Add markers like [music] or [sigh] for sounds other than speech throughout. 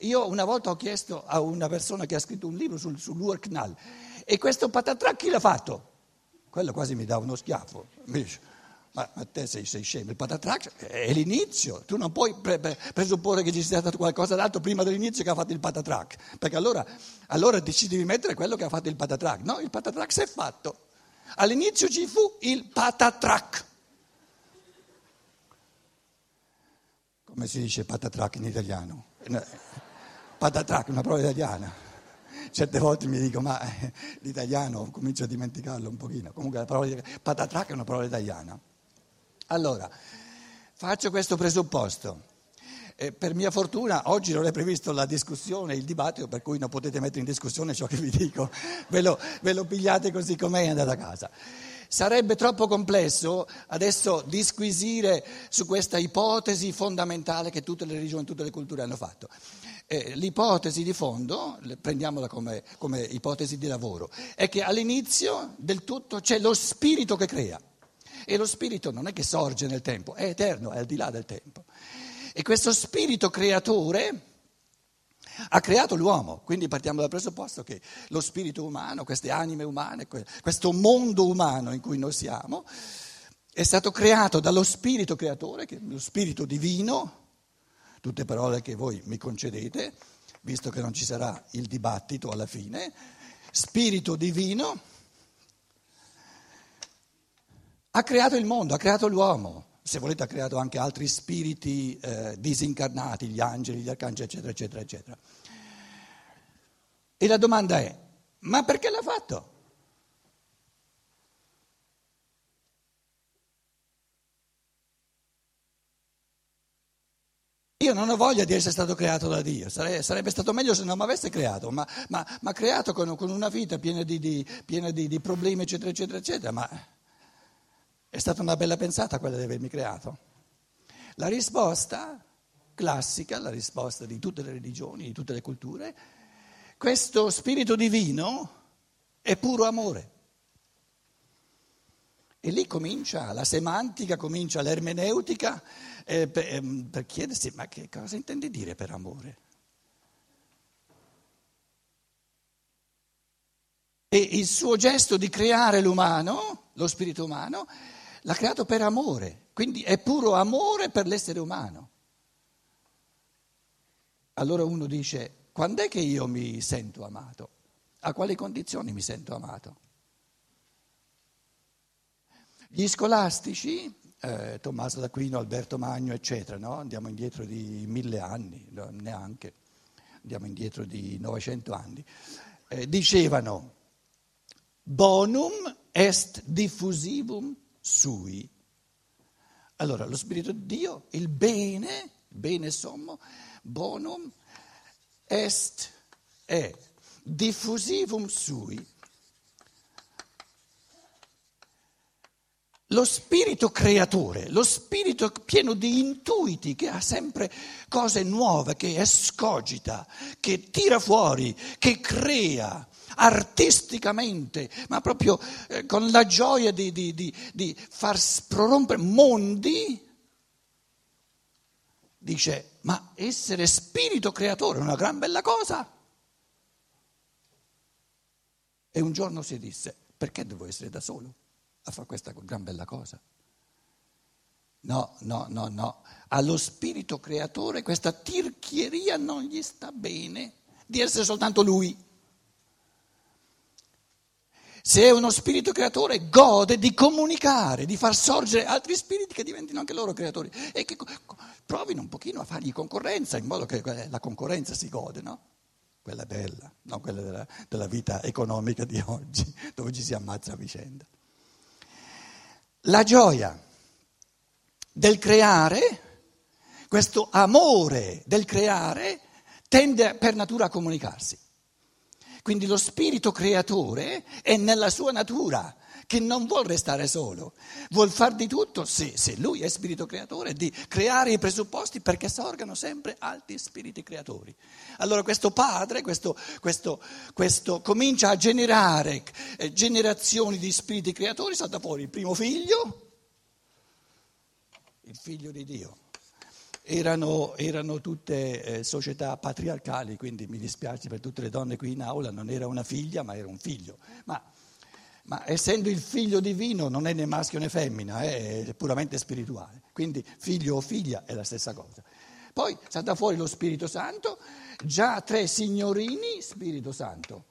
Io una volta ho chiesto a una persona che ha scritto un libro sul, sull'Urknall, e questo patatrac chi l'ha fatto? Quello quasi mi dà uno schiaffo. Ma, ma te sei, sei, scemo, il patatrac è l'inizio, tu non puoi pre- pre- presupporre che ci sia stato qualcosa d'altro prima dell'inizio che ha fatto il patatrac, perché allora, allora decidi di mettere quello che ha fatto il patatrac. No, il patatrac si è fatto. All'inizio ci fu il patatrac. Come si dice patatrac in italiano? Patatrac, una parola italiana. Certe volte mi dico, ma eh, l'italiano comincio a dimenticarlo un pochino. Comunque la parola patatrac è una parola italiana. Allora, faccio questo presupposto. Eh, per mia fortuna oggi non è previsto la discussione, il dibattito, per cui non potete mettere in discussione ciò che vi dico, ve lo, ve lo pigliate così com'è e andate a casa. Sarebbe troppo complesso adesso disquisire su questa ipotesi fondamentale che tutte le religioni, tutte le culture hanno fatto. Eh, l'ipotesi di fondo, prendiamola come, come ipotesi di lavoro, è che all'inizio del tutto c'è lo spirito che crea. E lo spirito non è che sorge nel tempo, è eterno, è al di là del tempo. E questo spirito creatore ha creato l'uomo, quindi partiamo dal presupposto che lo spirito umano, queste anime umane, questo mondo umano in cui noi siamo, è stato creato dallo spirito creatore, che è lo spirito divino, tutte parole che voi mi concedete, visto che non ci sarà il dibattito alla fine, spirito divino ha creato il mondo, ha creato l'uomo. Se volete ha creato anche altri spiriti eh, disincarnati, gli angeli, gli arcangeli, eccetera, eccetera, eccetera. E la domanda è, ma perché l'ha fatto? Io non ho voglia di essere stato creato da Dio, sarebbe, stato meglio se non mi avesse creato, ma, ma, ma creato con, con, una vita piena, di, di, piena di, di problemi, eccetera, eccetera, eccetera. Ma è stata una bella pensata quella di avermi creato. La risposta classica, la risposta di tutte le religioni, di tutte le culture, questo spirito divino è puro amore. E lì comincia la semantica, comincia l'ermeneutica eh, per, ehm, per chiedersi ma che cosa intendi dire per amore? E il suo gesto di creare l'umano, lo spirito umano, l'ha creato per amore, quindi è puro amore per l'essere umano. Allora uno dice, quando è che io mi sento amato? A quali condizioni mi sento amato? Gli scolastici, eh, Tommaso d'Aquino, Alberto Magno, eccetera, no? andiamo indietro di mille anni, neanche, andiamo indietro di 900 anni, eh, dicevano bonum est diffusivum sui. Allora, lo Spirito di Dio, il bene, bene sommo, bonum est, è diffusivum sui. Lo spirito creatore, lo spirito pieno di intuiti, che ha sempre cose nuove, che escogita, che tira fuori, che crea, artisticamente, ma proprio eh, con la gioia di, di, di, di far prorompere mondi, dice, ma essere spirito creatore è una gran bella cosa. E un giorno si disse, perché devo essere da solo a fare questa gran bella cosa? No, no, no, no. Allo spirito creatore questa tirchieria non gli sta bene di essere soltanto lui. Se è uno spirito creatore, gode di comunicare, di far sorgere altri spiriti che diventino anche loro creatori e che provino un pochino a fargli concorrenza, in modo che la concorrenza si gode, no? Quella bella, non quella della, della vita economica di oggi, dove ci si ammazza a vicenda. La gioia del creare, questo amore del creare, tende per natura a comunicarsi. Quindi lo spirito creatore è nella sua natura, che non vuole restare solo, vuol far di tutto, se, se, lui è spirito creatore, di creare i presupposti perché sorgano sempre altri spiriti creatori. Allora questo padre, questo, questo, questo comincia a generare eh, generazioni di spiriti creatori, salta fuori il primo figlio, il figlio di Dio. erano, erano tutte eh, società patriarcali, quindi mi dispiace per tutte le donne qui in aula, non era una figlia ma era un figlio. Ma, ma essendo il figlio divino non è né maschio né femmina, è puramente spirituale, quindi figlio o figlia è la stessa cosa. Poi salta fuori lo Spirito Santo, già tre signorini, Spirito Santo,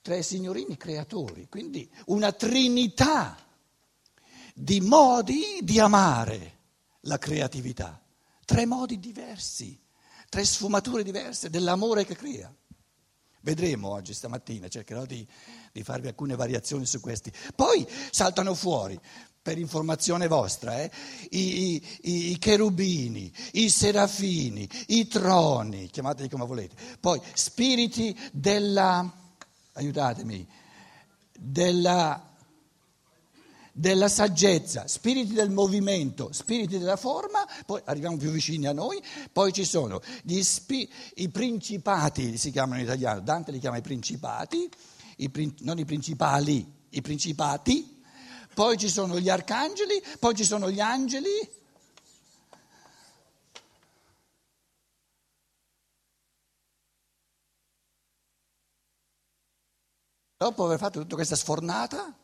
tre signorini creatori, quindi una trinità di modi di amare la creatività, tre modi diversi, tre sfumature diverse dell'amore che crea. Vedremo oggi, stamattina, cercherò di, di farvi alcune variazioni su questi. Poi saltano fuori per informazione vostra, eh, i, i, i, cherubini, i serafini, i troni, chiamateli come volete, poi spiriti della, aiutatemi, della, della saggezza, spiriti del movimento, spiriti della forma, poi arriviamo più vicini a noi, poi ci sono spi, i principati, si chiamano in italiano, Dante li chiama i principati, i, non i principali, i principati, poi ci sono gli arcangeli, poi ci sono gli angeli. Dopo aver fatto tutta questa sfornata,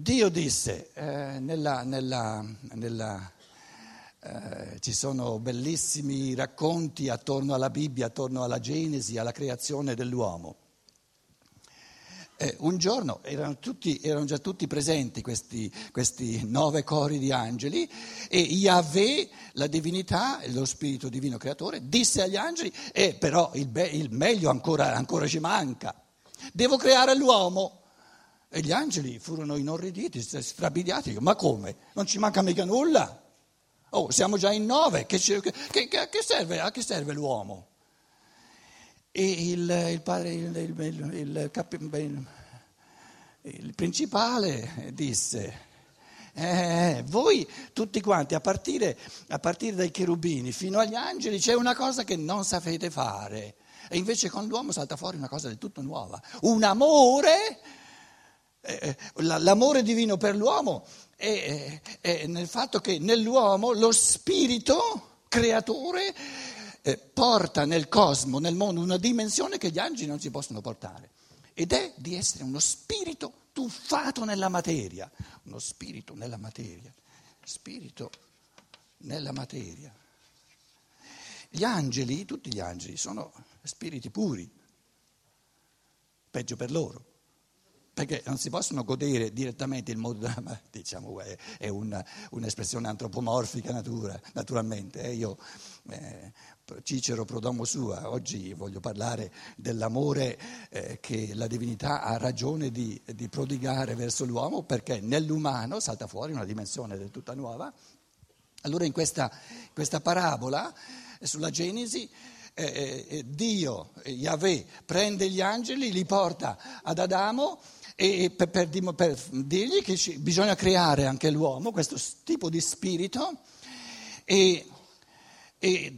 Dio disse, eh, nella, nella, nella, eh, ci sono bellissimi racconti attorno alla Bibbia, attorno alla Genesi, alla creazione dell'uomo. Eh, un giorno erano, tutti, erano, già tutti presenti questi, questi, nove cori di angeli e Yahweh, la divinità, lo spirito divino creatore, disse agli angeli, eh, però il, be- il meglio ancora, ancora ci manca, devo creare l'uomo. E gli angeli furono inorriditi, strabiliati, ma come? Non ci manca mica nulla. Oh, siamo già in nove, che, che, che, serve, a che serve l'uomo? E il, il, padre, il, il, il, principale disse, eh, voi tutti quanti, a partire, a partire, dai cherubini fino agli angeli, c'è una cosa che non sapete fare. E invece con l'uomo salta fuori una cosa del tutto nuova. Un amore, l'amore divino per l'uomo è, è nel fatto che nell'uomo lo spirito creatore eh, porta nel cosmo, nel mondo, una dimensione che gli angeli non si possono portare. Ed è di essere uno spirito tuffato nella materia. Uno spirito nella materia. Spirito nella materia. Gli angeli, tutti gli angeli, sono spiriti puri. Peggio per loro perché non si possono godere direttamente il della [laughs] diciamo, è una, un'espressione antropomorfica natura, naturalmente. Eh, io, eh, Cicero Prodomo Sua, oggi voglio parlare dell'amore eh, che la divinità ha ragione di, di prodigare verso l'uomo, perché nell'umano salta fuori una dimensione del tutta nuova. Allora in questa, questa parabola eh, sulla Genesi eh, eh, Dio, Yahweh, prende gli angeli, li porta ad Adamo e per, per, per dirgli che ci, bisogna creare anche l'uomo, questo tipo di spirito, e, e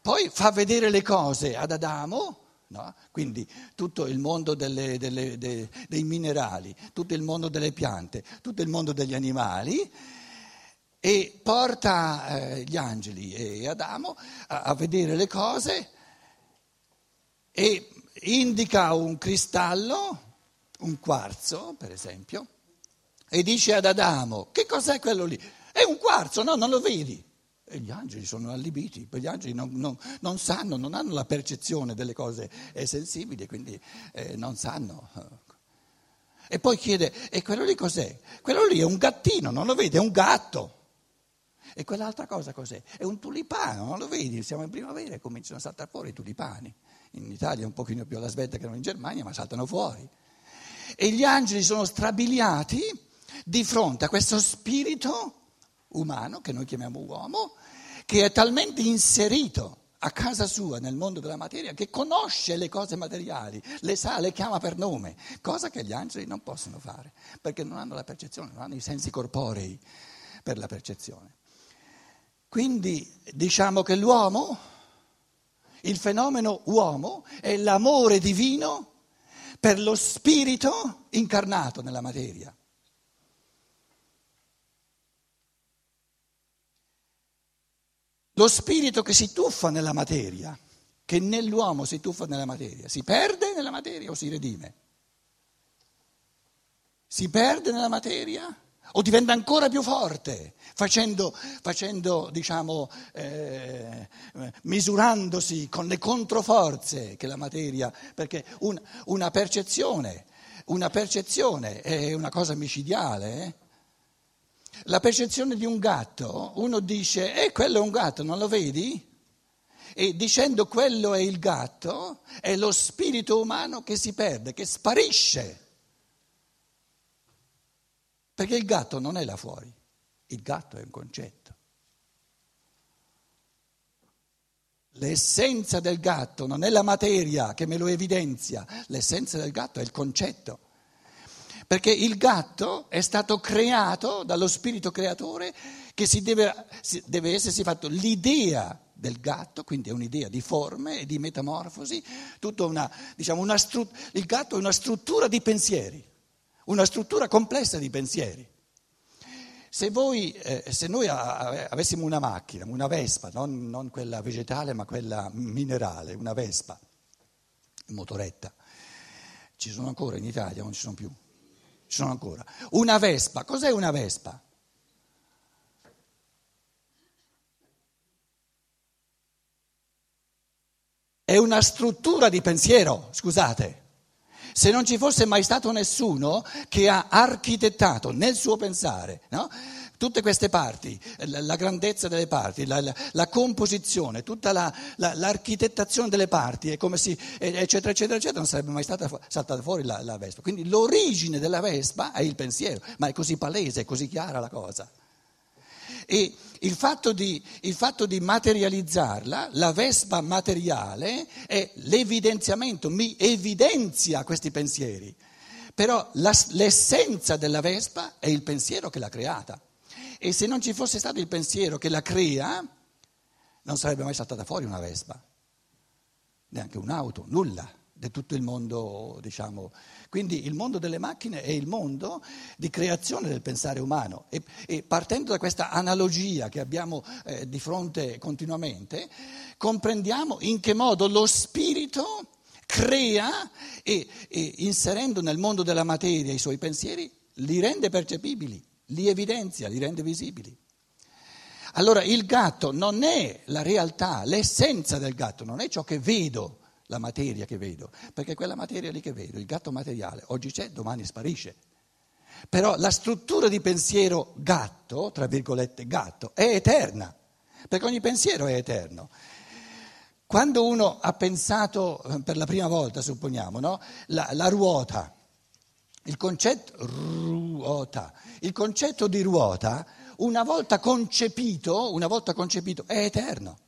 poi fa vedere le cose ad Adamo, no? quindi tutto il mondo delle, delle, de, dei minerali, tutto il mondo delle piante, tutto il mondo degli animali e porta eh, gli angeli e Adamo a, a vedere le cose e indica un cristallo un quarzo, per esempio, e dice ad Adamo, che cos'è quello lì? È un quarzo, no, non lo vedi. E gli angeli sono allibiti, gli angeli non, non, non sanno, non hanno la percezione delle cose sensibili, quindi eh, non sanno. E poi chiede, e quello lì cos'è? Quello lì è un gattino, non lo vedi, è un gatto. E quell'altra cosa cos'è? È un tulipano, non lo vedi? Siamo in primavera e cominciano a saltare fuori i tulipani. In Italia un pochino più alla svelta che non in Germania, ma saltano fuori. E gli angeli sono strabiliati di fronte a questo spirito umano, che noi chiamiamo uomo, che è talmente inserito a casa sua nel mondo della materia che conosce le cose materiali, le sa, le chiama per nome, cosa che gli angeli non possono fare, perché non hanno la percezione, non hanno i sensi corporei per la percezione. Quindi diciamo che l'uomo, il fenomeno uomo, è l'amore divino per lo spirito incarnato nella materia. Lo spirito che si tuffa nella materia, che nell'uomo si tuffa nella materia, si perde nella materia o si redime? Si perde nella materia o diventa ancora più forte, facendo, facendo diciamo, eh, misurandosi con le controforze che la materia, perché un, una percezione, una percezione è una cosa micidiale. Eh? La percezione di un gatto, uno dice, eh, quello è un gatto, non lo vedi? E dicendo quello è il gatto, è lo spirito umano che si perde, che sparisce. Perché il gatto non è là fuori, il gatto è un concetto. L'essenza del gatto non è la materia che me lo evidenzia, l'essenza del gatto è il concetto. Perché il gatto è stato creato dallo spirito creatore che si deve, deve essersi fatto l'idea del gatto, quindi è un'idea di forme e di metamorfosi, una, diciamo una il gatto è una struttura di pensieri una struttura complessa di pensieri. Se, voi, eh, se noi avessimo una macchina, una Vespa, non, non, quella vegetale ma quella minerale, una Vespa, motoretta, ci sono ancora in Italia, non ci sono più, ci sono ancora. Una Vespa, cos'è una Vespa? È una struttura di pensiero, scusate se non ci fosse mai stato nessuno che ha architettato nel suo pensare no? tutte queste parti, la grandezza delle parti, la, la, la composizione, tutta la, l'architettazione delle parti, si, eccetera, eccetera, eccetera, non sarebbe mai stata saltata fuori la, Vespa. Quindi l'origine della Vespa è il pensiero, ma è così palese, è così chiara la cosa. E il fatto, di, il fatto di materializzarla, la vespa materiale, è l'evidenziamento, mi evidenzia questi pensieri. Però la, l'essenza della vespa è il pensiero che l'ha creata. E se non ci fosse stato il pensiero che la crea, non sarebbe mai saltata fuori una vespa, neanche un'auto, nulla di tutto il mondo, diciamo. Quindi il mondo delle macchine è il mondo di creazione del pensare umano e, e partendo da questa analogia che abbiamo eh, di fronte continuamente, comprendiamo in che modo lo spirito crea e, e inserendo nel mondo della materia i suoi pensieri li rende percepibili, li evidenzia, li rende visibili. Allora il gatto non è la realtà, l'essenza del gatto non è ciò che vedo, la materia che vedo, perché quella materia lì che vedo, il gatto materiale, oggi c'è, domani sparisce. Però la struttura di pensiero gatto, tra virgolette gatto, è eterna, perché ogni pensiero è eterno. Quando uno ha pensato eh, per la prima volta, supponiamo, no? la, la ruota, il concetto, ruota, il concetto di ruota, una volta concepito, una volta concepito, è eterno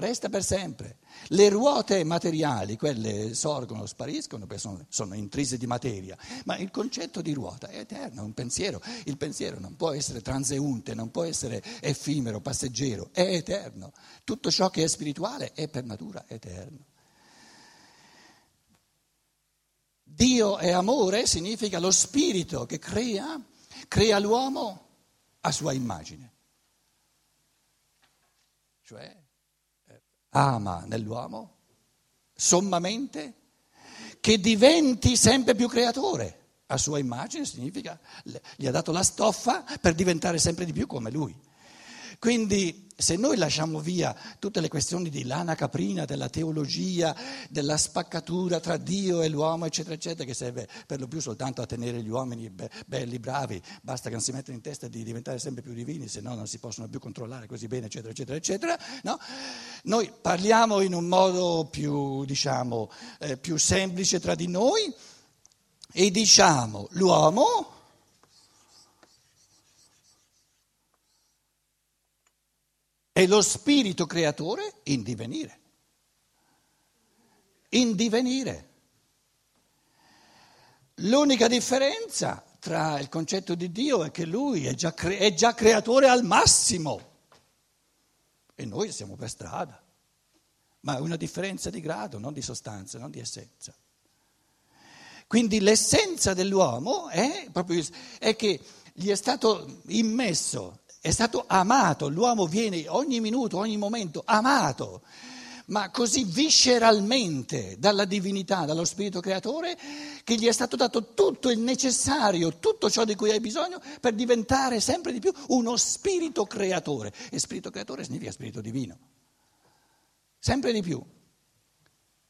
resta per sempre. Le ruote materiali, quelle sorgono, spariscono, perché sono, sono, intrise di materia, ma il concetto di ruota è eterno, è un pensiero. Il pensiero non può essere transeunte, non può essere effimero, passeggero, è eterno. Tutto ciò che è spirituale è per natura eterno. Dio è amore significa lo spirito che crea, crea l'uomo a sua immagine. Cioè ama nell'uomo sommamente che diventi sempre più creatore. A sua immagine significa, gli ha dato la stoffa per diventare sempre di più come lui. Quindi se noi lasciamo via tutte le questioni di lana caprina, della teologia, della spaccatura tra Dio e l'uomo, eccetera, eccetera, che serve per lo più soltanto a tenere gli uomini belli, bravi, basta che non si mettano in testa di diventare sempre più divini, se no non si possono più controllare così bene, eccetera, eccetera, eccetera, no? Noi parliamo in un modo più, diciamo, eh, più semplice tra di noi e diciamo l'uomo è lo spirito creatore in divenire. In divenire. L'unica differenza tra il concetto di Dio è che lui è già, cre- è già creatore al massimo e noi siamo per strada, ma è una differenza di grado, non di sostanza, non di essenza. Quindi l'essenza dell'uomo è, proprio, è che gli è stato immesso è stato amato, l'uomo viene ogni minuto, ogni momento amato, ma così visceralmente dalla divinità, dallo spirito creatore, che gli è stato dato tutto il necessario, tutto ciò di cui hai bisogno per diventare sempre di più uno spirito creatore. E spirito creatore significa spirito divino, sempre di più.